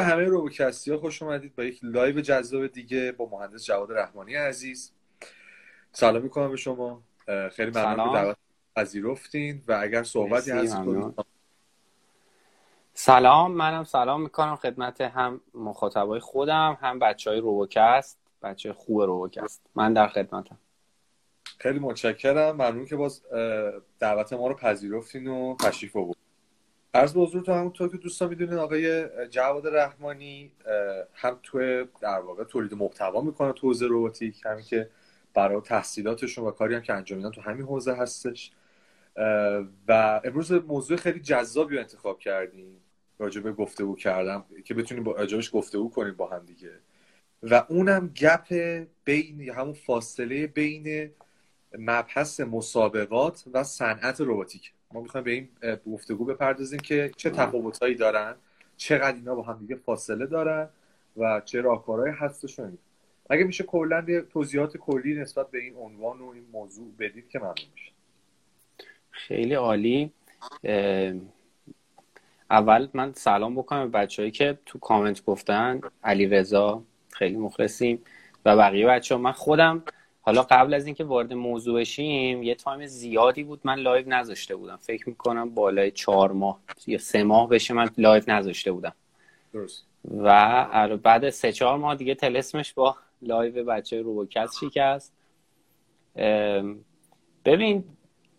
به همه روبوکستی ها خوش اومدید با یک live جذاب دیگه با مهندس جواد رحمانی عزیز. سلام می‌کنم به شما. خیلی ممنون که دعوت پذیرفتین و اگر صحبتی هست سلام منم سلام می‌کنم خدمت هم مخاطبای خودم هم بچه های روبوکست. بچه خوب روبوکست. من در خدمتم. خیلی متشکرم. ممنون که باز دعوت ما رو پذیرفتین و تشریف آوردین. عرض به حضورتون همونطور که دوستان می‌دونین آقای جواد رحمانی هم تو در واقع تولید محتوا می‌کنه تو حوزه روباتیک همین که برای تحصیلاتشون و کاری هم که انجام میدن تو همین حوزه هستش. و امروز موضوع خیلی جذابی رو انتخاب کردیم. راجع به گفتگو کردم که بتونیم با راجبش گفتگو کنیم با هم دیگه. و اونم گپ بین همون فاصله بین مبحث مسابقات و صنعت روباتیک ما می‌خوایم به این گفتگو بپردازیم که چه تفاوتهایی دارن چقدر اینا با هم دیگه فاصله دارن و چه راهکارهایی هستشون. اگه میشه کلا توضیحات کلی نسبت به این عنوان و این موضوع بدید که ممنون میشه. خیلی عالی. اول من سلام بکنم به بچههایی که تو کامنت گفتن. علی رضا خیلی مخلصیم. و بقیه بچه ها من خودم حالا قبل از اینکه وارد موضوع بشیم یه time زیادی بود من live نذاشته بودم. فکر می‌کنم بالای چهار ماه یا سه ماه بشه من live نذاشته بودم. درست. و آره، بعد سه چهار ماه دیگه تلسمش با live بچه روبوکست شکست. ببین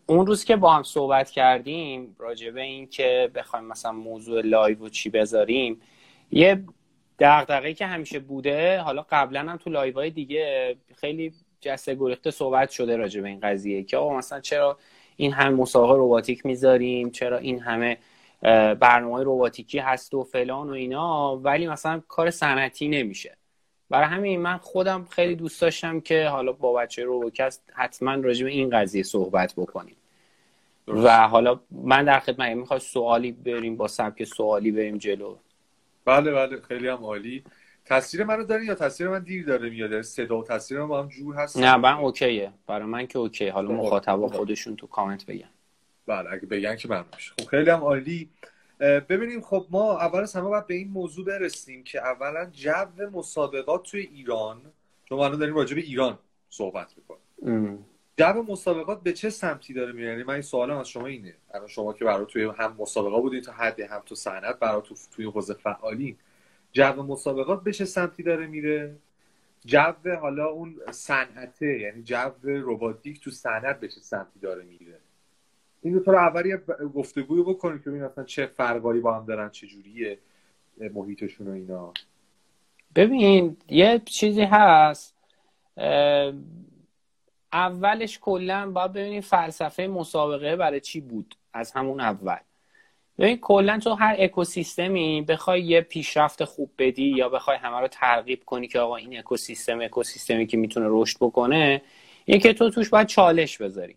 اون روز که با هم صحبت کردیم راجبه این که بخوایم مثلا موضوع live و چی بذاریم یه دغدغه‌ای که همیشه بوده حالا قبلا هم تو live دیگه خیلی جسته گریخته صحبت شده راجع به این قضیه که آقا مثلا چرا این همه مسابقه روباتیک می‌ذاریم؟ چرا این همه برنامه روباتیکی هست و فلان و اینا ولی مثلا کار صنعتی نمیشه. برای همین من خودم خیلی دوست داشتم که حالا با بچه روبوکست حتما راجع به این قضیه صحبت بکنیم. و حالا من در خدمت می‌خوای سوالی بریم با سبک سوالی بریم جلو. بله بله خیلی هم عالی. تصویر منو داری یا تصویر من دیر داره میاد؟ صدا و تصویر من با هم جور هست؟ نه من اوکیه. برای من که اوکی. حالا خب، مخاطبا خب. خودشون تو کامنت بگن. بله اگه بگن که من خب خیلی هم عالی. ببینیم خب ما اول از همه باید به این موضوع برسیم که اولا جو مسابقات توی ایران چون ما داریم راجع به ایران صحبت می‌کنیم. جو مسابقات به چه سمتی داره میره؟ یعنی من این سوالم از شما اینه. الان شما که برای توی هم مسابقه بودین تا حد هم تو صنعت برای تو توی حوزه فعالین. جو مسابقات به چه سمتی داره میره. جو حالا اون صنعته یعنی جو روباتیک تو صنعت به چه سمتی داره میره. این دو تا رو اول یه گفتگوی بکنیم که ببین اصلا چه فرقایی با هم دارن چه جوریه محیطشون و اینا. ببین یه چیزی هست. اولش کلا باید ببینیم فلسفه مسابقه برای چی بود؟ از همون اول. ببین کلا تو هر اکوسیستمی بخوای یه پیشرفت خوب بدی یا بخوای همه رو ترغیب کنی که آقا این اکوسیستم اکوسیستمی که می‌تونه رشد بکنه یکی تو توش باید چالش بذاری.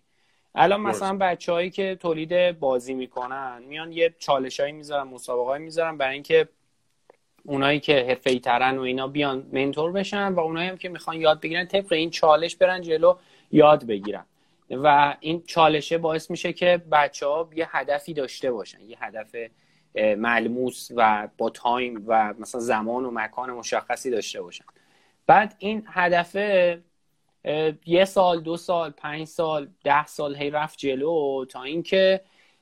الان مثلا بچههایی که تولید بازی می‌کنن میان یه چالشایی می‌ذارن مسابقه می‌ذارن برای اینکه اونایی که حرفه ترن و اینا بیان منتور بشن و اونایی هم که می‌خوان یاد بگیرن طبق این چالش برن جلو یاد بگیرن. و این چالشه باعث میشه که بچه ها یه هدفی داشته باشن یه هدف ملموس و با تایم و مثلا زمان و مکان مشخصی داشته باشن. بعد این هدف یه سال دو سال پنج سال ده سال هی رفت جلو تا اینکه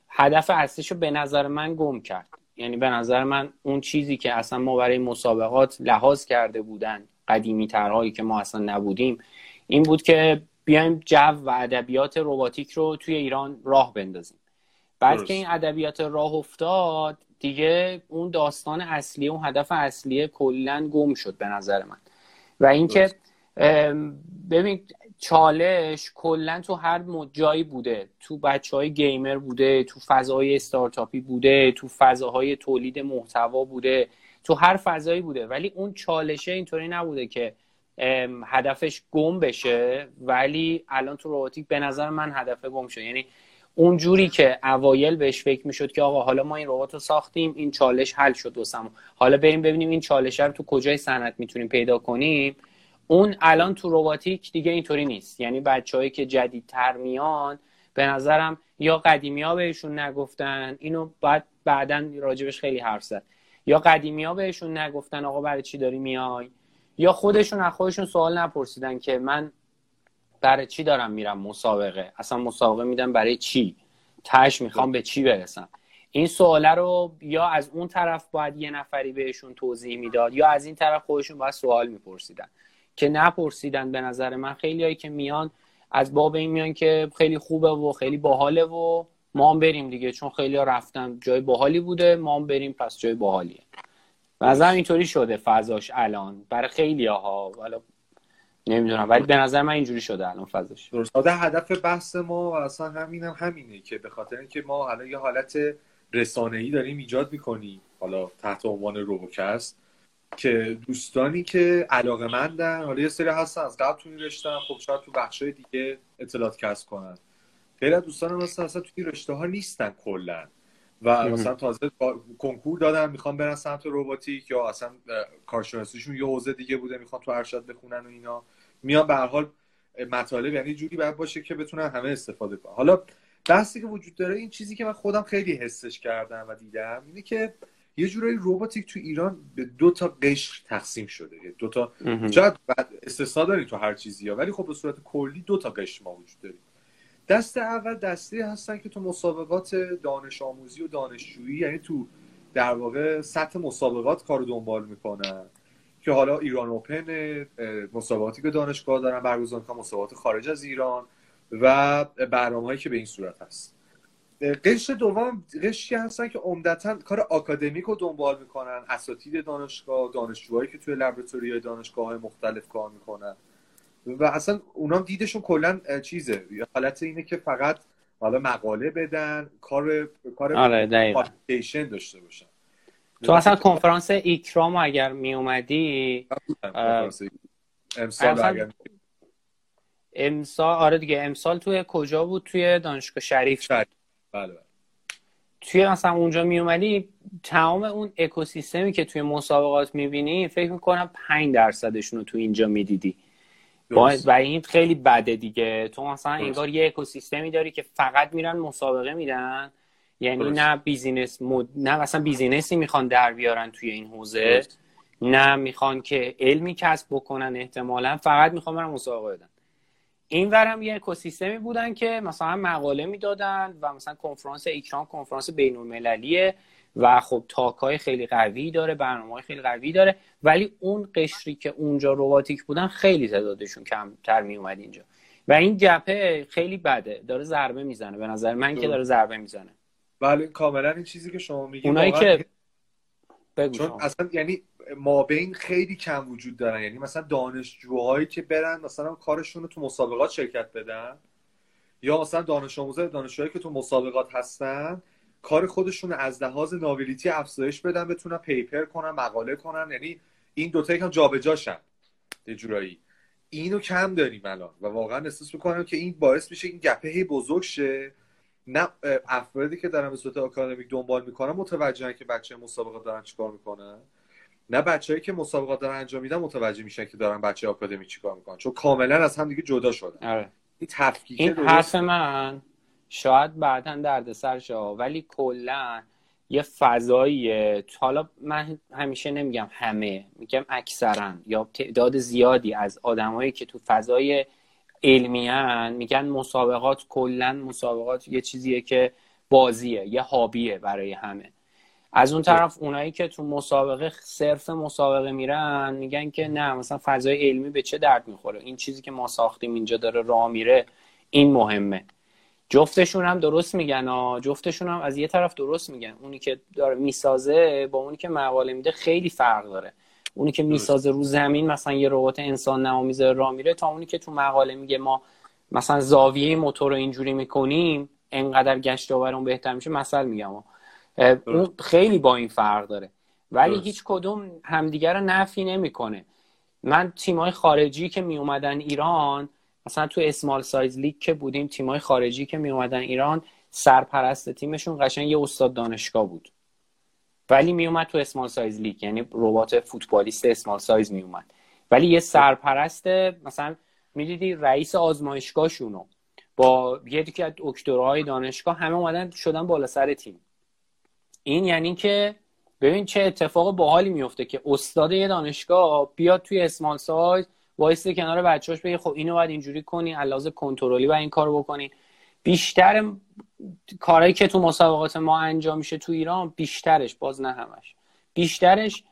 هدف اصلیش رو به نظر من گم کرد. یعنی به نظر من اون چیزی که اصلا ما برای مسابقات لحاظ کرده بودن قدیمی ترهایی که ما اصلا نبودیم این بود که بیایم جو و ادبیات روباتیک رو توی ایران راه بندازیم. بعد که این ادبیات راه افتاد دیگه اون داستان اصلی اون هدف اصلی کلا گم شد به نظر من. و اینکه ببین چالش کلا تو هر جایی بوده. تو بچه های گیمر بوده تو فضای استارتاپی بوده تو فضاهای تولید محتوا بوده تو هر فضایی بوده. ولی اون چالشه اینطوری نبوده که هدفش گم بشه ولی الان تو روباتیک به نظر من هدف گم شد یعنی اون جوری که اوایل بهش فکر می‌شد که آقا حالا ما این ربات رو ساختیم این چالش حل شد دوستم حالا بریم ببینیم این چالش رو تو کجای صنعت می‌تونیم پیدا کنیم. اون الان تو روباتیک دیگه اینطوری نیست. یعنی بچههایی که جدیدتر میان به نظرم یا قدیمی ها بهشون نگفتن اینو بعد بعدا راجبش خیلی حرف زد. یا قدیمی ها بهشون نگفتن آقا برای چی داری میای؟ یا خودشون از خودشون سوال نپرسیدن که من برای چی دارم میرم مسابقه؟ اصلا مسابقه میدم برای چی؟ تش می‌خوام به چی برسم؟ این سواله رو یا از اون طرف باید یه نفری بهشون توضیح می‌داد یا از این طرف خودشون باید سوال میپرسیدن. که نپرسیدن به نظر من. خیلی هایی که میان از باب این میان که خیلی خوبه و خیلی باحاله و ما هم بریم دیگه. چون خیلی ها رفتن جای باحالی بوده ما هم بریم پس جای باحالیه. و اینطوری شده فضاش الان. برای خیلی ها حالا نمی‌دونم ولی به نظر من اینجوری شده الان فضاش. درست. هدف بحث ما اصلا همینم هم همینه که به خاطر اینکه ما حالا یه حالت رسانه‌ای داریم ایجاد می‌کنیم حالا تحت عنوان روبوکست که دوستانی که علاقه مندن حالا یه سری هستن از قبل تو این رشته خب شاید تو بخشای دیگه اطلاعات کسب کنن. خیلی دوستان مثلا اصلا توی رشته ها نیستن کلا. و مثلا تازه کنکور دادن می‌خوان برن سمت روباتیک یا اصلا کارشناسیشون یه حوزه دیگه بوده می‌خوان تو ارشد بخونن و اینا. میان به هر حال مطالب یعنی جوری باید باشه که بتونن همه استفاده کنن. حالا بحثی که وجود داره این چیزی که من خودم خیلی حسش کردم و دیدم اینه که یه جورایی روباتیک تو ایران به دو تا قشر تقسیم شده. دو تا شاید استثنا داریم تو هر چیزی ها ولی خب به صورت کلی دو تا قشر ما وجود داریم. دست اول دسته هستن که تو مسابقات دانش آموزی و دانشجویی یعنی تو در واقع سطح مسابقات کار دنبال می‌کنن. که حالا ایران اوپن مسابقاتی که دانشگاه دارن برگزار می‌کنن مسابقات خارج از ایران و برنامه هایی که به این صورت هست. قشر دوم قشری هستن که عمدتا کار آکادمیک رو دنبال می‌کنن اساتید دانشگاه دانشجوهایی که توی لبراتوری های دانشگاه های مختلف کار می‌کنن. و اصلا اونا دیدشون کلا چیزه. حالت اینه که فقط حالا مقاله بدن کار کار آره داشته باشن. تو اصلا کنفرانس ایکرام اگر می اومدی امسال اگر امسال آره دیگه امسال توی کجا بود؟ توی دانشگاه شریف. شریف. بله بله. توی مثلا اونجا می اومدی تمام اون اکوسیستمی که توی مسابقات می‌بینی فکر می‌کنم 5 درصدشون رو تو اینجا می‌دیدی. و این خیلی بده دیگه. تو مثلا انگار یه اکوسیستمی داری که فقط میرن مسابقه میدن. یعنی نه business mod... نه مثلا business ی می‌خوان در بیارن توی این حوزه. نه می‌خوان که علمی کسب بکنن احتمالا. فقط می‌خوان برن مسابقه بدن. این ورم یه اکوسیستمی بودن که مثلا مقاله می‌دادن و مثلا کنفرانس ایکران کنفرانس بین المللیه و خب تاک های خیلی قوی داره برنامه های خیلی قوی داره ولی اون قشری که اونجا روباتیک بودن خیلی تعدادشون کمتر می اومد اینجا. و این جپه خیلی بده داره ضربه می‌زنه. به نظر من که داره ضربه می‌زنه. بله کاملا این چیزی که شما میگید اونایی که چون اصلا یعنی ما بین خیلی کم وجود دارن. یعنی مثلا دانشجوهایی که برن مثلا کارشون رو تو مسابقات شرکت بدن یا مثلا دانش آموزای دانشجوهایی که تو مسابقات هستن کار خودشون از لحاظ ناویلیتی افزایش بدن بتونن پیپر کنن مقاله کنن. یعنی این دوتا یکم جابجاشن. یه جورایی. اینو کم داریم الان و واقعا احساس می‌کنم که این باعث میشه این گپه هی بزرگ شه. نه افرادی که دارن به صورت آکادمیک دنبال می‌کنن متوجهن که بچه مسابقات دارن چیکار می‌کنن. نه بچههایی که مسابقات دارن انجام میدن متوجه میشن که دارن بچه آکادمی چیکار می‌کنن. چون کاملا از هم دیگه جدا شدن. آره. این تفکیک این حرف من. شاید بعدا دردسر شه ولی کلا یه فضاییه. حالا من همیشه نمیگم همه میگم اکثرا یا تعداد زیادی از آدمایی که تو فضای علمیان میگن مسابقات کلا مسابقات یه چیزیه که بازیه یه هابیه برای همه. از اون طرف اونایی که تو مسابقه صرف مسابقه میرن میگن که نه مثلا فضای علمی به چه درد می‌خوره؟ این چیزی که ما ساختیم اینجا داره راه میره این مهمه. جفتشون هم درست میگن ها جفتشون هم از یه طرف درست میگن. اونی که داره می‌سازه با اونی که مقاله میده خیلی فرق داره. اونی که می‌سازه رو زمین مثلا یه ربات انسان نما می‌ذاره راه میره تا اونی که تو مقاله میگه ما مثلا زاویه موتور رو اینجوری می‌کنیم انقدر گشت آورون بهتر میشه مثلا میگم اون خیلی با این فرق داره. ولی هیچ کدوم همدیگر رو نفی نمی‌کنه. من تیمای خارجی که می اومدن ایران مثلا تو اسمال سایز لیگ که بودیم تیمای خارجی که می اومدن ایران سرپرست تیمشون قشنگ یه استاد دانشگاه بود. ولی می اومد تو small size league یعنی ربات فوتبالیست small size می اومد ولی یه سرپرست مثلا می‌دیدی رئیس آزمایشگاهشونو با یه از دکترهای دانشگاه همه اومدن شدن بالا سر تیم. این یعنی که ببین چه اتفاق باحالی میفته که استاد یه دانشگاه بیاد توی small size وایسته کنار بچه‌اش بگه خب اینو باید اینجوری کنی علاوه کنترلی و این کارو بکنی. بیشتر کارهایی که تو مسابقات ما انجام میشه تو ایران بیشترش باز نه همش بیشترش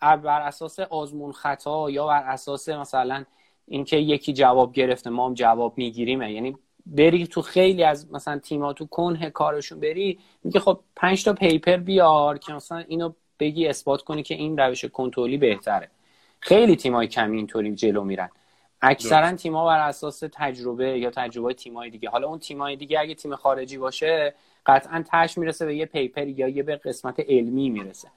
بر اساس آزمون خطا یا بر اساس مثلا اینکه یکی جواب گرفته ما هم جواب می‌گیریم یعنی بری تو خیلی از مثلا تیما تو کنه کارشون بری میگه خب پنج تا پیپر بیار که مثلا اینو بگی اثبات کنی که این روش کنترلی بهتره. خیلی تیمای کمی اینطوری جلو میرن. اکثرا تیما بر اساس تجربه یا تجربه تیمای دیگه. حالا اون تیمای دیگه اگه تیم خارجی باشه قطعا تش می‌رسه به یه پیپر یا یه به قسمت علمی می‌رسه.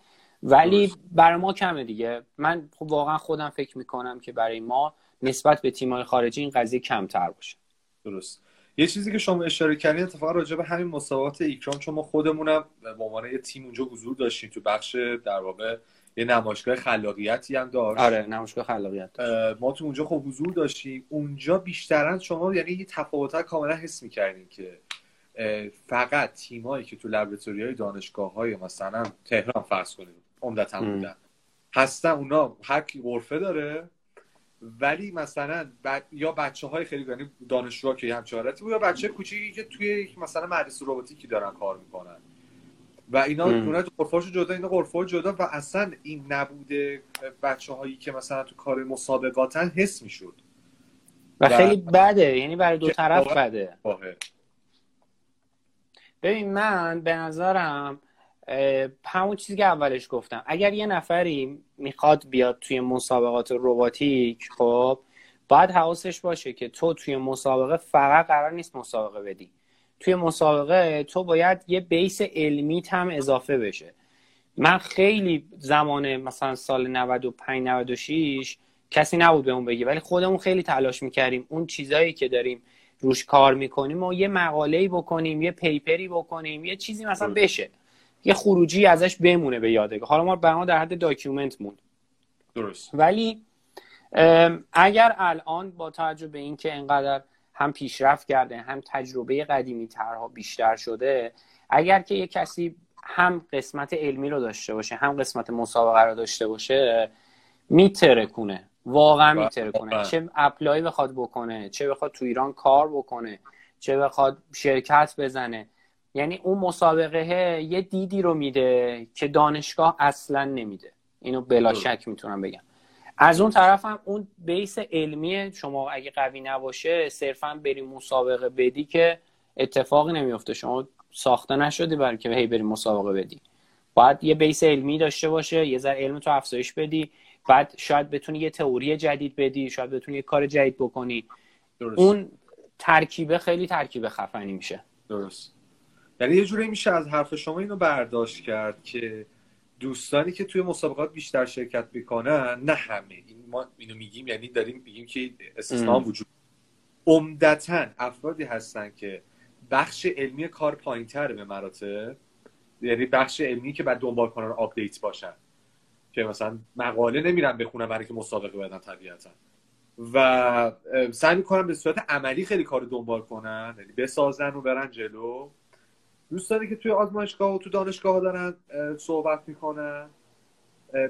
ولی برای ما کمه دیگه. من خب واقعا خودم فکر می‌کنم که برای ما نسبت به تیمای خارجی این قضیه کمتر باشه. درست. یه چیزی که شما اشاره کردین اتفاقا راجع به همین مسابقات ایکرام چون ما خودمونم به عنوان یه تیم اونجا حضور داشتیم تو بخش در واقع یه نمایشگاه خلاقیتی هم داشت. آره نمایشگاه خلاقیت ما تو اونجا خب حضور داشتیم. اونجا بیشترا شما یعنی یه تفاوت کاملا حس می‌کردین که فقط تیمایی که تو لابراتوری های دانشگاه های مثلا تهران فرض کنیم عمدتا بودن هستن اونا هر کی غرفه داره ولی مثلا یا بچه های خیلی یعنی دانشجوها که همچه حالتی بود یا بچه کوچیکی که توی مثلا مدرسه رباتیکی دارن کار می‌کنن. و اینا اونا تو جدا اینا غرفه جدا و اصلا این نبوده بچه هایی که مثلا تو کار مسابقاتن حس می‌شد. و, و خیلی بده یعنی برای دو طرف بده. ببین من به نظرم همون چیزی که اولش گفتم اگر یه نفری می‌خواد بیاد توی مسابقات روباتیک خب باید حواسش باشه که تو توی مسابقه فقط قرار نیست مسابقه بدی. توی مسابقه تو باید یه base علمی هم اضافه بشه. من خیلی زمان مثلا سال 95 96 کسی نبود به اون بگی ولی خودمون خیلی تلاش می‌کردیم. اون چیزایی که داریم روش کار می‌کنیم و یه مقاله‌ای بکنیم یه paper ی بکنیم یه چیزی مثلا بشه. یه خروجی ازش بمونه به یادگار. حالا ما به ما در حد document موند. درست. ولی اگر الان با توجه به اینکه انقدر هم پیشرفت کرده هم تجربه قدیمی ترها بیشتر شده. اگر که یه کسی هم قسمت علمی رو داشته باشه هم قسمت مسابقه رو داشته باشه میترکونه. واقعا میترکونه. چه اپلای بخواد بکنه چه بخواد تو ایران کار بکنه چه بخواد شرکت بزنه. یعنی اون مسابقه یه دیدی رو میده که دانشگاه اصلا نمیده. اینو بلا شک می‌تونم بگم. از اون طرف هم اون بیس علمی شما اگه قوی نباشه صرفا بری مسابقه بدی که اتفاقی نمیفته شما ساخته نشدی برای که هی بری مسابقه بدی. باید یه بیس علمی داشته باشه یه ذره علم تو افزایش بدی بعد شاید بتونی یه تئوری جدید بدی شاید بتونی یه کار جدید بکنی. درست. اون ترکیبه خیلی ترکیب خفنی میشه. درست. یعنی یه جوری میشه از حرف شما اینو برداشت کرد که دوستانی که توی مسابقات بیشتر شرکت می‌کنن نه همه. این ما اینو میگیم یعنی داریم میگیم که استثنا وجود عمدتا افرادی هستن که بخش علمی کار پایینتره به مراتب. یعنی بخش علمی که بعد دنبال کنن آپدیت باشن. که مثلا مقاله نمیرن بخونن برای که مسابقه بدن طبیعتا. و سعی می‌کنن به صورت عملی خیلی کار دنبال کنن. یعنی بسازن و برن جلو. دوستانی که توی آزمایشگاه و تو دانشگاه دارن صحبت می‌کنن.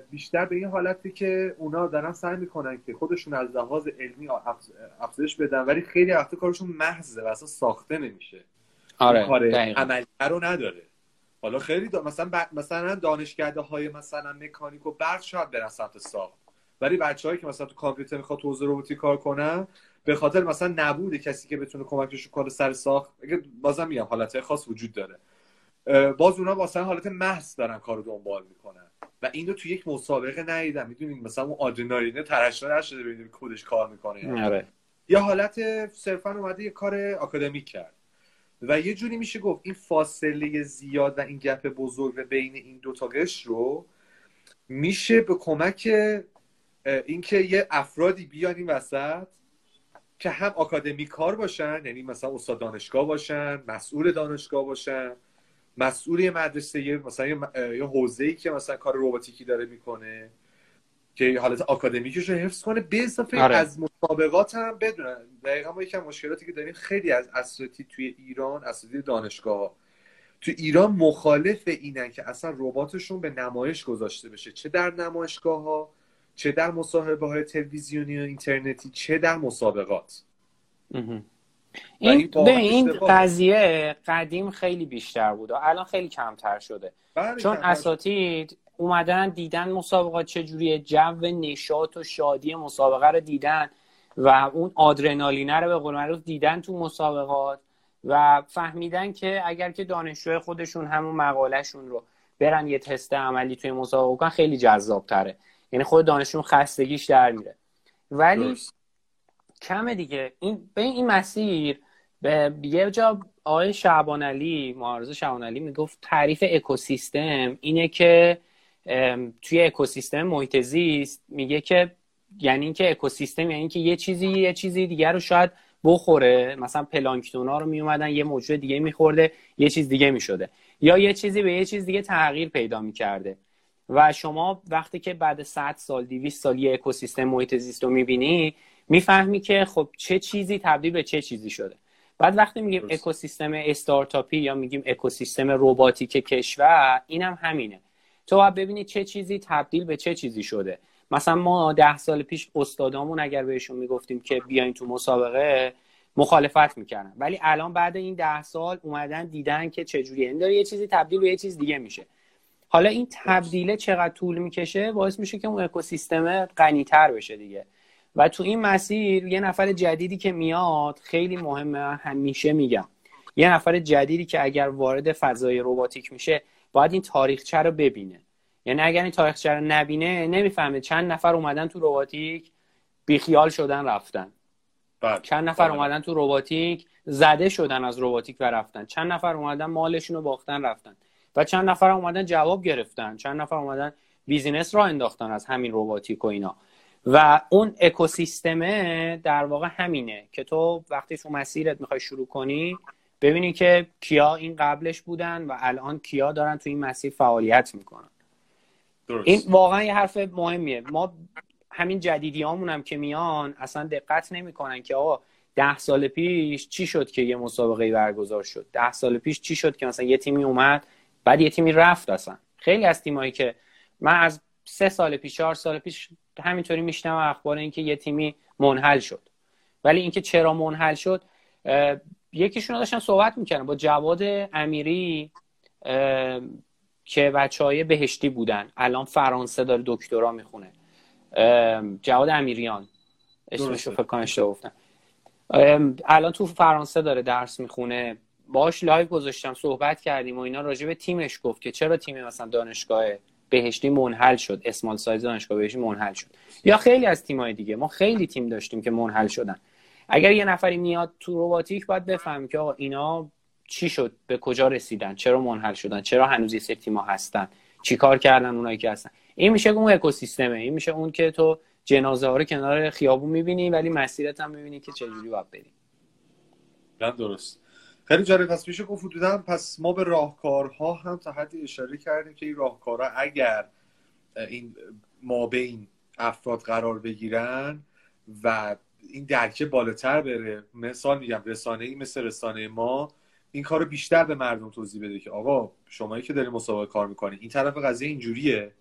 بیشتر به این حالتی که اونا دارن سعی می‌کنن که خودشون از لحاظ علمی افزایش بدن ولی خیلی وقت کارشون محضه و اصلا ساخته نمیشه. آره کار عملی رو نداره. حالا خیلی مثلا مثلا دانشگاه های مثلا مکانیک و برق شاید برن سمت ساخت. ولی بچه‌هایی که مثلا تو کامپیوتر می‌خواد تو حوزه کار کنن به خاطر مثلا نبود کسی که بتونه کمکش کنه سر ساخت بازم میگم حالت خاص وجود داره. باز اونا مثلا حالت محض دارن کارو دنبال می‌کنن. و اینو تو یک مسابقه ندیدم. می‌دونید مثلا اون آدرنالینه ترشح نشده ببینید کدش کار می‌کنه آره. یا حالت صرفا اومده یه کار آکادمیک کرد. و یه جوری میشه گفت این فاصله زیاد و این گپ بزرگ بین این دو تا رو میشه به کمک اینکه یه افرادی بیان این وسط که هم آکادمی کار باشن یعنی مثلا استاد دانشگاه باشن مسئول دانشگاه باشن مسئول مدرسه یه مثلا یه حوزه ای که مثلا کار روباتیکی داره می‌کنه که حالت آکادمیکش رو حفظ کنه به اضافه آره. از مسابقات هم بدونن دقیقا ما یکم مشکلاتی که داریم خیلی از اساتید توی ایران اساتید دانشگاه تو ایران مخالف اینن که اصلا رباتشون به نمایش گذاشته بشه چه در نمایشگاه ها چه در مصاحبه های تلویزیونی و اینترنتی چه در مسابقات. این به این قضیه قدیم خیلی بیشتر بود الان خیلی کمتر شده. بله، چون اساتید اومدن دیدن مسابقات چجوریه جو نشاط و شادی مسابقه رو دیدن و اون آدرنالینه رو به قول دیدن تو مسابقات و فهمیدن که اگر که دانشجوی خودشون همون مقالهشون رو برن یه تست عملی توی مسابقه کن خیلی جذاب تره یعنی خود دانشجو خستگیش در میره. ولی کمه دیگه. این به این مسیر به یه جا آقای شعبان علی معارض شعبان علی می‌گفت تعریف اکوسیستم اینه که توی اکوسیستم محیط زیست میگه که یعنی اینکه اکوسیستم یعنی که یه چیزی یه چیزی دیگر رو شاید بخوره. مثلا پلانکتونا رو میومدن یه موجود دیگه میخورده یه چیز دیگه می‌شده. یا یه چیزی به یه چیز دیگه تغییر پیدا می‌کرده. و شما وقتی که بعد 100 سال 200 سال یه اکوسیستم محیط زیست رو می‌بینی می‌فهمی که خب چه چیزی تبدیل به چه چیزی شده. بعد وقتی میگیم اکوسیستم استارتاپی یا میگیم اکوسیستم رباتیک کشور اینم همینه. تو باید ببینی چه چیزی تبدیل به چه چیزی شده. مثلا ما ده سال پیش استادامون اگر بهشون می‌گفتیم که بیاین تو مسابقه مخالفت می‌کردن. ولی الان بعد این ده سال اومدن دیدن که چجوریه. این داره یه چیزی تبدیل به یه چیز دیگه میشه. حالا این تبدیله چقدر طول می‌کشه باعث میشه که اون اکوسیستم غنیتر بشه دیگه. و تو این مسیر یه نفر جدیدی که میاد خیلی مهمه همیشه میگم. یه نفر جدیدی که اگر وارد فضای رباتیک میشه باید این تاریخچه رو ببینه. یعنی اگر این تاریخچه رو نبینه نمی‌فهمه چند نفر اومدن تو رباتیک بیخیال شدن رفتن. بله. چند نفر بله. اومدن تو رباتیک زده شدن از رباتیک و رفتن. چند نفر اومدن مالشون رو باختن رفتن. و چند نفر اومدن جواب گرفتن. چند نفر اومدن بیزینس را انداختن از همین رباتیک و اینا. و اون اکوسیستمه در واقع همینه که تو وقتی تو مسیرت می‌خوای شروع کنی ببینی که کیا این قبلش بودن و الان کیا دارن تو این مسیر فعالیت می‌کنن. درست. این واقعا یه حرف مهمیه. ما همین جدیدی هم که میان اصلا دقت نمی‌کنن که آقا ده سال پیش چی شد که یه مسابقه برگزار شد؟ ده سال پیش چی شد که مثلا یه تیمی اومد بعد یه تیمی رفت اصلا. خیلی از تیمایی که من از سه سال پیش چهار سال پیش همینطوری میشنم اخبار اینکه یه تیمی منحل شد. ولی اینکه چرا منحل شد یکیشون رو داشتن صحبت می‌کردن با جواد امیری که بچه های بهشتی بودن. الان فرانسه داره دکترا می‌خونه. جواد امیریان. اسمش رو فکر کنم گفتم. الان تو فرانسه داره درس می‌خونه. باش live گذاشتم صحبت کردیم و اینا راجع به تیمش گفت که چرا تیم مثلا دانشگاه بهشتی منحل شد؟ small size دانشگاه بهشتی منحل شد. یا خیلی از تیمای دیگه ما خیلی تیم داشتیم که منحل شدن. اگر یه نفری میاد تو رباتیک باید بفهم که آقا اینا چی شد؟ به کجا رسیدن؟ چرا منحل شدن؟ چرا هنوز یه سری تیم‌ها هستن؟ چیکار کردن اونایی که هستن؟ این میشه اون اکوسیستمه. این میشه اون که تو جنازه ها رو کنار خیابون می‌بینی ولی مسیرت هم می‌بینی که چجوری باید بری. درست. خیلی جالب. پس میشه گفت حدودا پس ما به راهکارها هم تا حدی اشاره کردیم که این راهکارها اگر این ما این افراد قرار بگیرن و این درکه بالاتر بره مثال میگم رسانه ای مثل رسانه ما این کار رو بیشتر به مردم توضیح بده که آقا شمایی که داری مسابقه کار می‌کنی این طرف قضیه اینجوریه.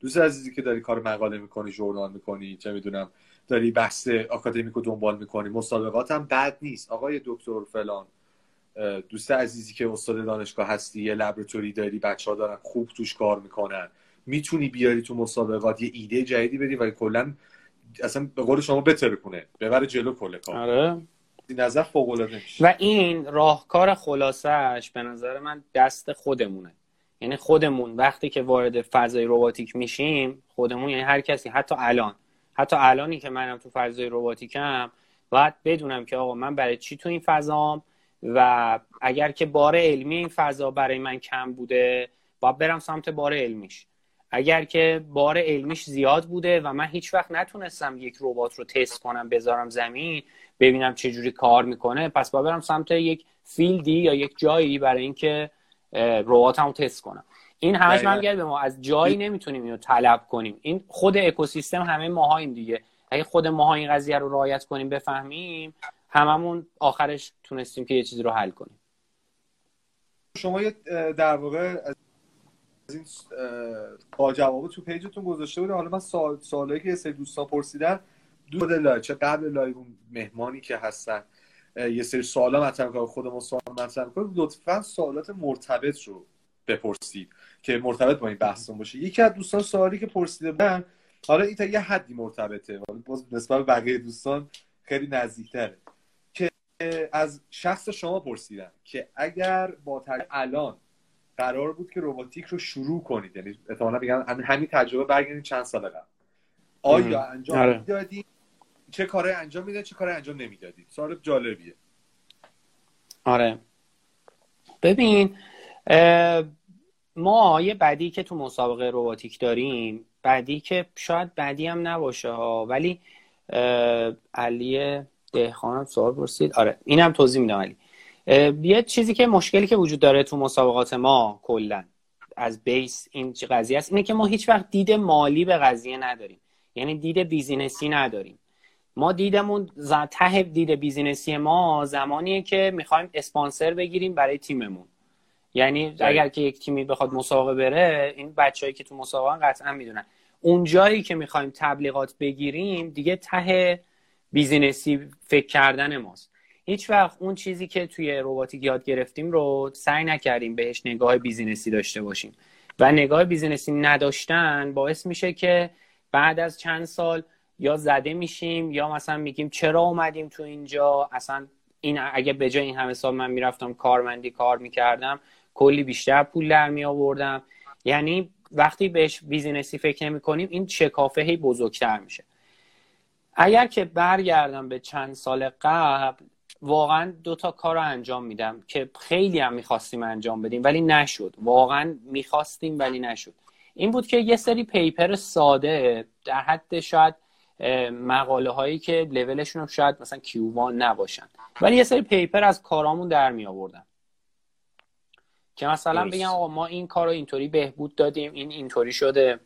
دوست عزیزی که داری کار مقاله می‌کنی ژورنال می‌کنی چه می‌دونم داری بحث آکادمیک رو دنبال می‌کنی مسابقات هم بد نیست. آقای دکتر فلان دوست عزیزی که استاد دانشگاه هستی یه لبراتوری داری بچه ها دارن خوب توش کار می‌کنن. می‌تونی بیاری تو مسابقات یه ایده جدیدی بدی و کلا اصلا به قول شما بتر کنه. ببره جلو کل کار. آره. نظر فوق العاده و این راهکار خلاصش به نظر من دست خودمونه. یعنی خودمون وقتی که وارد فضای رباتیک میشیم خودمون یعنی هر کسی حتی الان. حتی الانی که منم تو فضای رباتیکم باید بدونم که آقا من برای چی تو این فضام؟ و اگر که بار علمی این فضا برای من کم بوده باید برم سمت بار علمیش. اگر که بار علمیش زیاد بوده و من هیچ وقت نتونستم یک ربات رو تست کنم بذارم زمین ببینم چه جوری کار می‌کنه پس باید برم سمت یک فیلدی یا یک جایی برای اینکه رباتمو تست کنم. این همش من به ما. از جایی نمی‌تونیم اینو طلب کنیم. این خود اکوسیستم همه ماها این دیگه. اگه خود ماها این قضیه رو رعایت کنیم بفهمیم هممون آخرش تونستیم که یه چیزی رو حل کنیم. شما در واقع از این با جواب تو پیجتون گذاشته بود حالا من سوال سوالایی که سری دوستان پرسیدن دو لایو چه قبل لایو مهمانی که هستن؟ یه سری سوالا مطرح کنم خودمون سوال مطرح کنیم لطفا سوالات مرتبط رو بپرسید که مرتبط با این بحثمون باشه. یکی از دوستان سوالی که پرسیده بودن حالا این تا یه حدی مرتبطه. باز نسبت بقیه دوستان خیلی نزدیکتره. که از شخص شما پرسیدن که اگر با الان قرار بود که روباتیک رو شروع کنید یعنی احتمالاً بگن همین تجربه برگردید چند سال قبل. آیا انجام آره. می‌دادید چه کارهای انجام می‌دادید چه کارهای انجام نمی‌دادید سوال جالبیه. آره. ببین ما یه بدی که تو مسابقه روباتیک داریم بعدی که شاید بعدی هم نباشه ها ولی علی دهخانم سوال پرسید. آره اینم توضیح میدم علی. یه چیزی که مشکلی که وجود داره تو مسابقات ما کلا از base این قضیه است اینه که ما هیچ وقت دید مالی به قضیه نداریم. یعنی دید business ی نداریم. ما دیدمون ته دید business ی ما زمانیه که می‌خوایم اسپانسر بگیریم برای تیممون. یعنی اگر که یک تیمی بخواد مسابقه بره این بچههایی که تو مسابقه قطعا می‌دونن. اونجایی که می‌خوایم تبلیغات بگیریم دیگه ته business ی فکر کردن ماست. هیچ وقت اون چیزی که توی روباتیک یاد گرفتیم رو سعی نکردیم بهش نگاه business ی داشته باشیم. و نگاه business ی نداشتن باعث میشه که بعد از چند سال یا زده میشیم یا مثلا میگیم چرا اومدیم تو اینجا؟ اصلا این اگه به جای این همه سال من می‌رفتم کارمندی کار می‌کردم کلی بیشتر پول در می آوردم یعنی وقتی بهش بیزینسی فکر نمی کنیم این شکافه هی بزرگتر میشه. اگر که برگردم به چند سال قبل واقعا دو تا کار رو انجام میدم که خیلی هم می‌خواستیم انجام بدیم ولی نشد. واقعا می‌خواستیم ولی نشد. این بود که یه سری پیپر ساده در حد شاید مقاله هایی که لولشون شاید مثلا کیووان نباشن. ولی یه سری paper از کارامون در می آوردن که مثلا بگم آقا ما این کار رو اینطوری بهبود دادیم این اینطوری شده.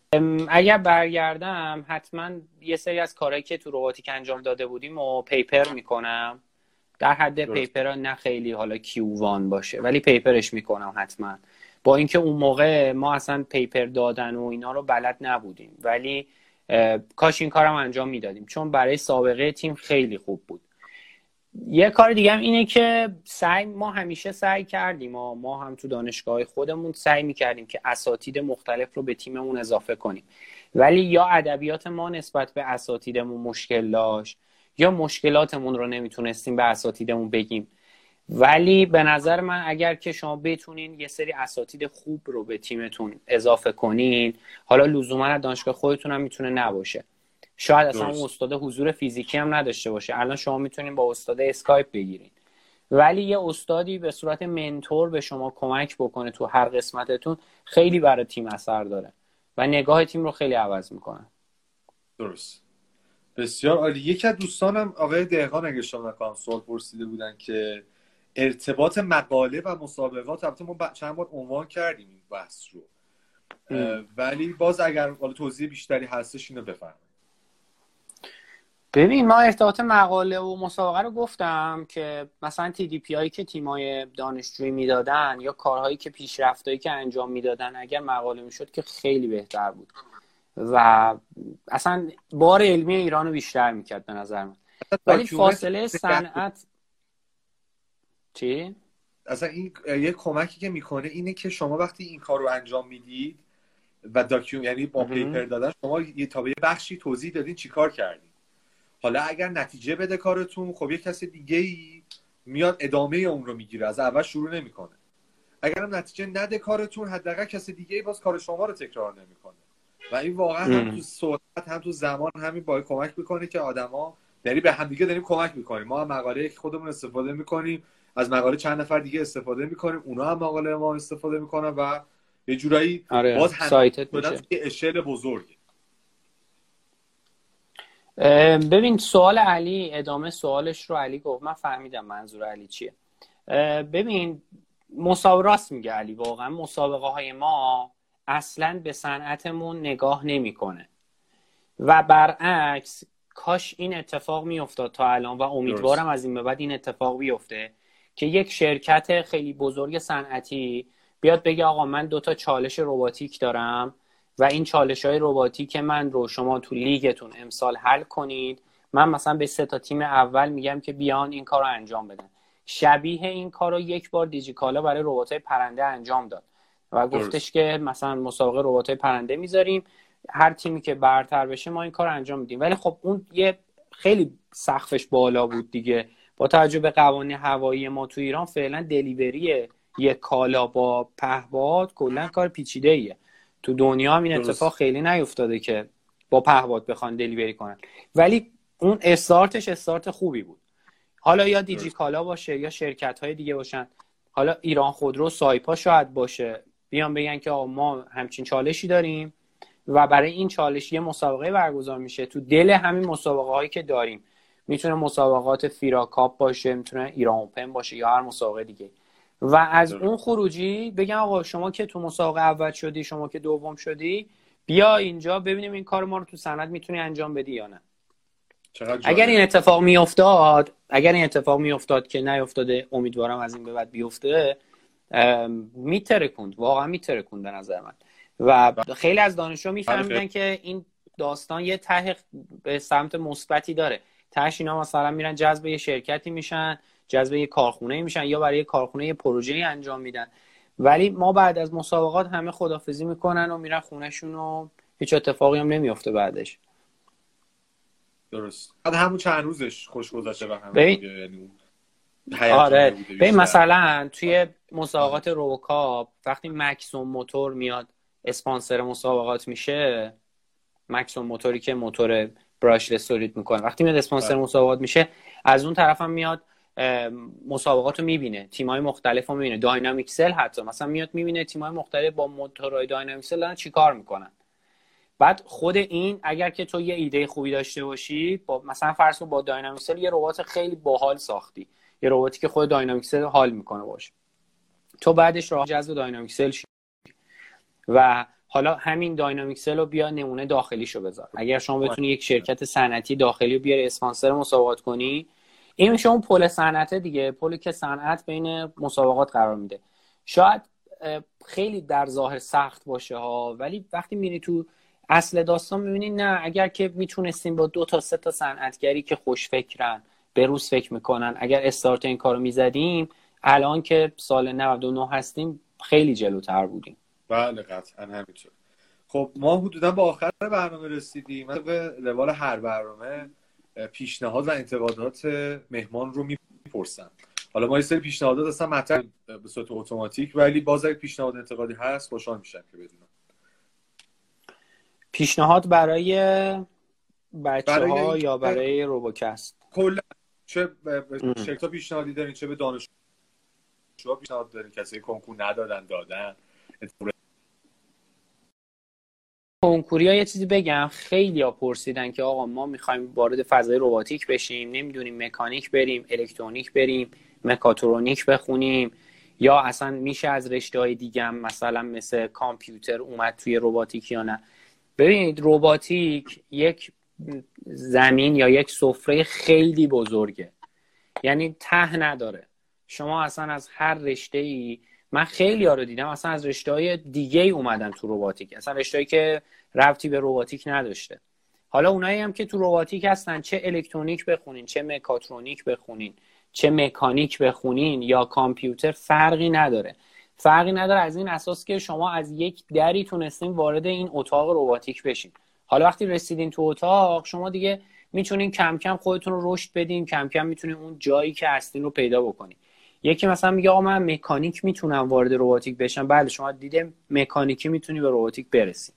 اگر برگردم حتما یه سری از کارهایی که تو روباتیک انجام داده بودیم و paper می‌کنم. در حد paper نه خیلی حالا کیووان باشه ولی paper ش می‌کنم حتما. با اینکه اون موقع ما اصلا paper دادن و اینا رو بلد نبودیم ولی کاش این کارم انجام می‌دادیم. چون برای سابقه تیم خیلی خوب بود. یه کار دیگه هم اینه که سعی ما همیشه سعی کردیم ما هم تو دانشگاه خودمون سعی می‌کردیم که اساتید مختلف رو به تیممون اضافه کنیم. ولی یا ادبیات ما نسبت به اساتیدمون مشکل داشت یا مشکلاتمون رو نمی‌تونستیم به اساتیدمون بگیم. ولی به نظر من اگر که شما بتونین یه سری اساتید خوب رو به تیمتون اضافه کنین حالا لزوما از دانشگاه خودتون هم می‌تونه نباشه. شاید اصلا اون استاد حضور فیزیکی هم نداشته باشه. الان شما می‌تونین با استاد اسکایپ بگیرین ولی یه استادی به صورت منتور به شما کمک بکنه تو هر قسمتتون خیلی برای تیم اثر داره و نگاه تیم رو خیلی عوض می‌کنه. درست. بسیار عالی. یکی از دوستانم آقای دهقان اگه شما نکنم سوال پرسیده بودن که ارتباط مقاله و مسابقات البته ما چند بار عنوان کردیم این بحث رو. ولی باز اگر حالا توضیح بیشتری هستش اینو بفرمایید. ببین ما ارتباط مقاله و مسابقه رو گفتم که مثلا تی دی پی هایی که تیمای دانشجویی می‌دادن یا کارهایی که پیشرفتایی که انجام می‌دادن اگر مقاله می‌شد که خیلی بهتر بود. و اصلا بار علمی ایران رو بیشتر می‌کرد به نظر من. ولی فاصله صنعت چی؟ اصلا این یه کمکی که می‌کنه اینه که شما وقتی این کار رو انجام می‌دید و داکیوم یعنی با پیپر دادن شما یه تا یه بخشی توضیح دادین چیکار کردین. حالا اگر نتیجه بده کارتون خب یه کسی دیگه ای میاد ادامه اون رو می‌گیره از اول شروع نمی‌کنه. اگر هم نتیجه نده کارتون حداقل کسی دیگه ای باز کار شما رو تکرار نمی‌کنه. و این واقعا هم تو سرعت هم تو زمان همین باید کمک می‌کنه که آدما یعنی به همدیگه داریم کمک می‌کنیم. ما هم مقاله خودمون استفاده می‌کنیم از مقاله چند نفر دیگه استفاده می‌کنیم اونا هم مقاله ما استفاده می‌کنن و یه جورایی آره. باز سایتت میشه. اشل بزرگی ببین سوال علی ادامه سوالش رو علی گفت. من فهمیدم منظور علی چیه. ببین مسابقه راست میگه علی واقعا مسابقه های ما اصلا به صنعتمون نگاه نمی‌کنه. و برعکس کاش این اتفاق میافتاد تا الان و امیدوارم از این به بعد این اتفاق بیفته که یک شرکت خیلی بزرگ صنعتی بیاد بگه آقا من دوتا چالش رباتیک دارم. و این چالش های رباتیک من رو شما تو لیگتون امسال حل کنید من مثلا به سه تا تیم اول میگم که بیان این کار رو انجام بدن. شبیه این کار رو یک بار دیجیکالا برای ربات پرنده انجام داد و گفتش که مثلا مسابقه ربات پرنده می‌ذاریم هر تیمی که برتر بشه ما این کار انجام میدیم. ولی خب اون یه خیلی سقفش بالا بود دیگه. با توجه به قوانین هوایی ما تو ایران فعلا دلیوری یک کالا با پهباد کلا کار پیچیده ایه تو دنیا هم این اتفاق خیلی نیفتاده که با پهباد بخوان دلیوری کنن. ولی اون استارتش استارت خوبی بود. حالا یا دیجی کالا باشه یا شرکت های دیگه باشن. حالا ایران خودرو سایپا شاید باشه. بیان بگن که ما همچین چالشی داریم و برای این چالش یه مسابقه برگزار میشه. تو دل همین مسابقه هایی که داریم. می‌تونه مسابقات فیراکاپ باشه می‌تونه ایران اوپن باشه یا هر مسابقه دیگه. و از اون خروجی بگم آقا شما که تو مسابقه اول شدی شما که دوم شدی بیا اینجا ببینیم این کار ما رو تو سند می‌تونی انجام بدی یا نه. اگر این اتفاق میافتاد اگر این اتفاق میافتاد که نیافتاده امیدوارم از این به بعد بیفته میترکوند واقعا میترکوند به نظر من. و خیلی از دانشجو میفهمیدن که این داستان یه ته به سمت مثبتی داره. تهش اینا مثلا میرن جذب یه شرکتی میشن جذب یه کارخونه میشن یا برای یه کارخونه یه پروژه انجام میدن. ولی ما بعد از مسابقات همه خدافزی می‌کنن و میرن خونهشون و هیچ اتفاقی هم نمیافته بعدش. درست. بعد همون چند روزش خوش گذشته و همه یعنی آره. ببین مثلا توی مسابقات روکاپ وقتی مکسوم موتور میاد اسپانسر مسابقات میشه مکسوم موتوری که موتور براش سولید می‌کنه. وقتی میاد اسپانسر بله. مسابقات میشه از اون طرف هم میاد مسابقات رو می‌بینه تیمای مختلف رو می‌بینه. داینامیک سل حتی. مثلا میاد می‌بینه تیمای مختلف با موتورهای داینامیک سل دارن چیکار می‌کنن. بعد خود این اگر که تو یه ایده خوبی داشته باشی با مثلا فرض با داینامیک سل یه ربات خیلی باحال ساختی. یه رباتی که خود Dynamixel حال می‌کنه باشه. تو بعدش راه جذب Dynamixel شی. و حالا همین Dynamixel رو بیا نمونه داخلیشو بذار. اگر شما بتونی یک شرکت صنعتی داخلی رو بیاری اسپانسر مسابقات کنی این میشه اون پل صنعت دیگه. پلی که صنعت بین مسابقات قرار میده. شاید خیلی در ظاهر سخت باشه ها ولی وقتی میری تو اصل داستان می‌بینی نه اگر که می‌تونستیم با دو تا سه تا صنعتگری که خوش فکرن به روز فکر می‌کنن اگر استارت این کارو می‌زدیم الان که سال 99 هستیم خیلی جلوتر بودیم. بله قطعا همینطور. خب ما حدودا به آخر برنامه رسیدیم. من به روال هر برنامه پیشنهاد و انتقادات مهمان رو می‌پرسم. حالا ما یه سری پیشنهادات هستن مطرح به صورت اتوماتیک ولی باز اگه پیشنهاد انتقادی هست خوشحال میشم که بدونم. پیشنهاد برای بچه برای... ها یا برای روبوکست؟ کلا چه شرکت پیشنهادی دارین چه به دانش پیشنهاد دارین؟ کسی کنکور ندادن دادن کنکوری ها یه چیزی بگم. خیلی ها پرسیدن که آقا ما می‌خوایم وارد فضای روباتیک بشیم نمی‌دونیم مکانیک بریم الکترونیک بریم مکاترونیک بخونیم یا اصلا میشه از رشته های دیگه مثلا مثل کامپیوتر اومد توی روباتیک یا نه. ببینید روباتیک یک زمین یا یک سفره خیلی بزرگه. یعنی ته نداره. شما اصلا از هر رشته ای من خیلی ها رو دیدم. اصلا از رشته های دیگه ای اومدن تو روباتیک اصلا رشته که ربطی به روباتیک نداشته. حالا اونایی هم که تو روباتیک هستن چه الکترونیک بخونین چه مکاترونیک بخونین چه مکانیک بخونین یا کامپیوتر فرقی نداره. فرقی نداره از این اساس که شما از یک دری تونستین وارد این اتاق روباتیک بشین. حالا وقتی رسیدین تو اتاق شما دیگه می‌تونین کم کم خودتون رو رشد بدین کم کم می‌تونین اون جایی که هستین رو پیدا بکنین. یکی مثلا میگه آقا من مکانیک می‌تونم وارد روباتیک بشم. بله شما دیده مکانیکی می‌تونی به روباتیک برسی.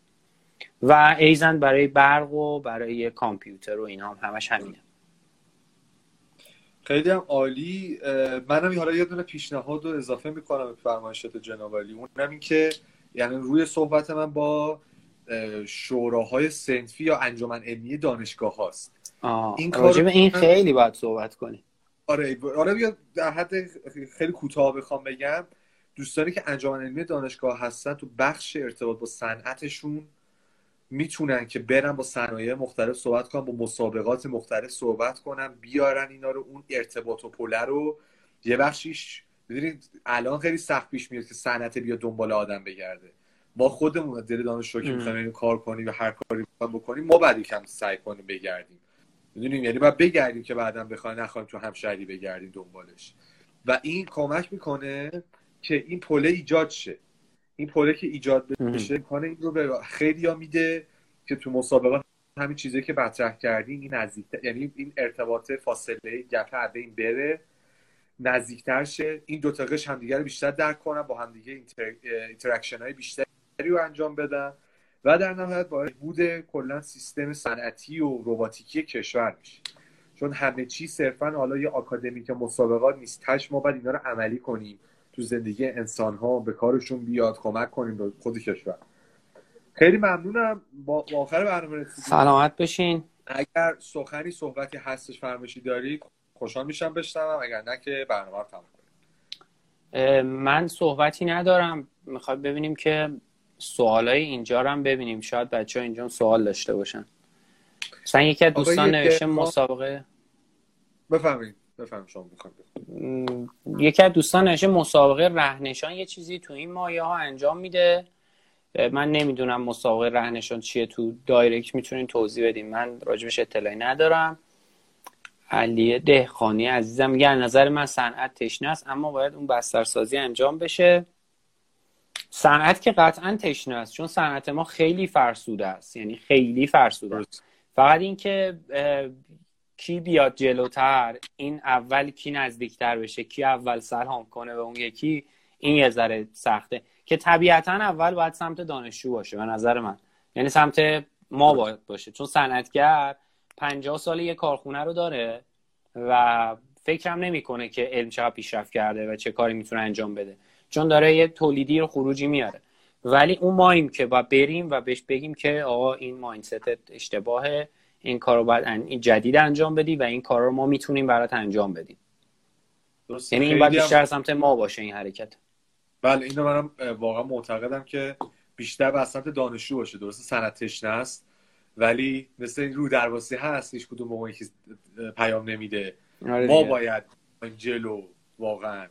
و ایزن برای برق و برای کامپیوتر و اینا هم همش همینه. خیلی هم عالی. منم حالا یه دونه پیشنهاد رو اضافه می‌کنم به فرمایشات جناب علی اونم این که یعنی روی صحبت من با شوراهای سنفی یا انجمن علمی دانشگاه هاست. این کار این خیلی باید صحبت کنیم. آره آره بیا در حد خیلی کوتاه بخوام بگم. دوستانی که انجمن علمی دانشگاه هستن تو بخش ارتباط با صنعتشون می‌تونن که برن با صنایع مختلف صحبت کنن با مسابقات مختلف صحبت کنن بیارن اینا رو اون ارتباط و پله رو. یه بخشیش ببینید الان خیلی سخت پیش میاد که صنعت بیا دنبال آدم بگرده. ما خودمون دل دانشجو که می‌خوایم کار کنیم و هر کاری بکنیم ما بعد کم سعی کنیم بگردیم. می‌دونیم؟ یعنی باید بگردیم که بعدا بخوایم نخوایم تو همشهری بگردیم دنبالش. و این کمک می‌کنه که این پله ایجاد شه. این پله که ایجاد بشه امکانه این رو به خیلی ها میده که تو مسابقات همین چیزی که مطرح کردیم این نزدیک یعنی این ارتباط فاصله گپ این بره نزدیکتر شه. این دو تا قشر همدیگه رو بیشتر درک کنن با همدیگه inter... interaction های بیشتری رو انجام بدن. و در نهایت باعث بهبود کلا سیستم صنعتی و رباتیکی کشور میشه چون همه چی صرفا حالا یه آکادمیک مسابقات نیست. تهش ما باید اینا رو عملی کنیم. تو زندگی انسان ها به کارشون بیاد کمک کنیم به خود کشور. خیلی ممنونم. با آخر برنامه رسیدیم. سلامت بشین اگر سخنی صحبتی هستش فرمایشی دارید خوشحال میشم بشنوم. اگر نه که برنامه رو تمام من صحبتی ندارم. می‌خواد ببینیم که سوالای اینجا رو هم ببینیم. شاید بچه ها اینجا سوال داشته باشن. مثلا یکی از دوستان نوشته مسابقه بفهمید بفهم شما یکی از دوستان نوشته مسابقه رهنشان یه چیزی تو این مایه ها انجام میده. من نمی‌دونم مسابقه رهنشان چیه. تو دایرکت می‌تونین توضیح بدیم من راجبش اطلاعی ندارم. علیه دهخانی عزیزم. میگه نظر من صنعت تشنه است اما باید اون بسترسازی انجام بشه. صنعت که قطعا تشنه است چون صنعت ما خیلی فرسوده است. یعنی خیلی فرسوده است. فقط اینکه کی بیاد جلوتر این اول کی نزدیکتر بشه کی اول سلام کنه به اون یکی این یه ذره سخته. که طبیعتا اول باید سمت دانشجو باشه به نظر من. یعنی سمت ما باید باشه. چون صنعتگر پنجاه سال یه کارخونه رو داره و فکرم نمی‌کنه که علم چقدر پیشرفت کرده و چه کاری می‌تونه انجام بده. چون داره یه تولیدی رو خروجی میاره. ولی اون ماییم که با بریم و بهش بگیم که آقا این ماینست اشتباهه این کار رو باید این جدید انجام بدی و این کار رو ما می‌تونیم برات انجام بدیم. یعنی این باید بیشتر سمت ما باشه این حرکت. بله اینو منم واقعا معتقدم که بیشتر به سمت دانشجو باشه. درسته سنتش نست ولی مثل این رو درواسی هست هیچ کدوم موقعی که پیام نمیده. آره ما باید جلو واقعا.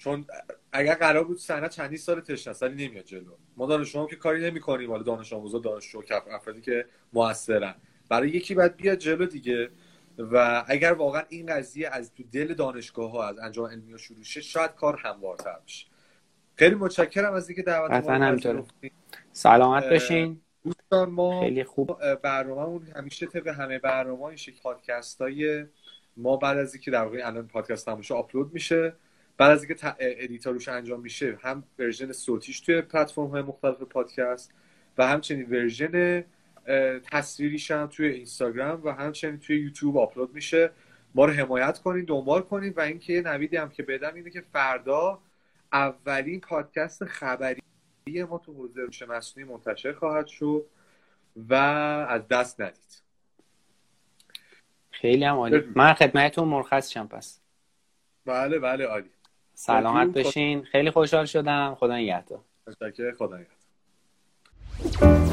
چون اگر قرار بود سنت چندی سال تشنه ولی نمیاد جلو. ما دانشجو که کاری نمی‌کنیم ولی دانش آموزا دانشجو افرادی که موثرن. برای یکی باید بیاد جلو دیگه. و اگر واقعا این قضیه از تو دل دانشگاه ها از انجام علمی شروع شه شاید کار هموارتر بشه. خیلی متشکرم از اینکه دعوت ما سلامت بشین. دوستان ما خیلی خوب. برنامه‌مون همیشه طبق همه برنامه این شکل پادکست های ما بعد از اینکه در واقع الان پادکست شما آپلود میشه. بعد از اینکه edit و روتوش انجام میشه هم version صوتیش توی پلتفرم های مختلف پادکست و همچنین version تصویریش هم توی اینستاگرام و همچنین توی یوتیوب آپلود میشه. ما رو حمایت کنین دنبال کنین و اینکه یه نویدی هم که بدم اینه که فردا اولین پادکست خبری ما تو حوزه روش مصنوعی منتشر خواهد شد و از دست ندید. خیلی هم عالی. من خدمتتون مرخص شم پس. بله بله عالی. سلامت باشین خیلی خوشحال شدم. خدا نگهدار. خدا نگهدار.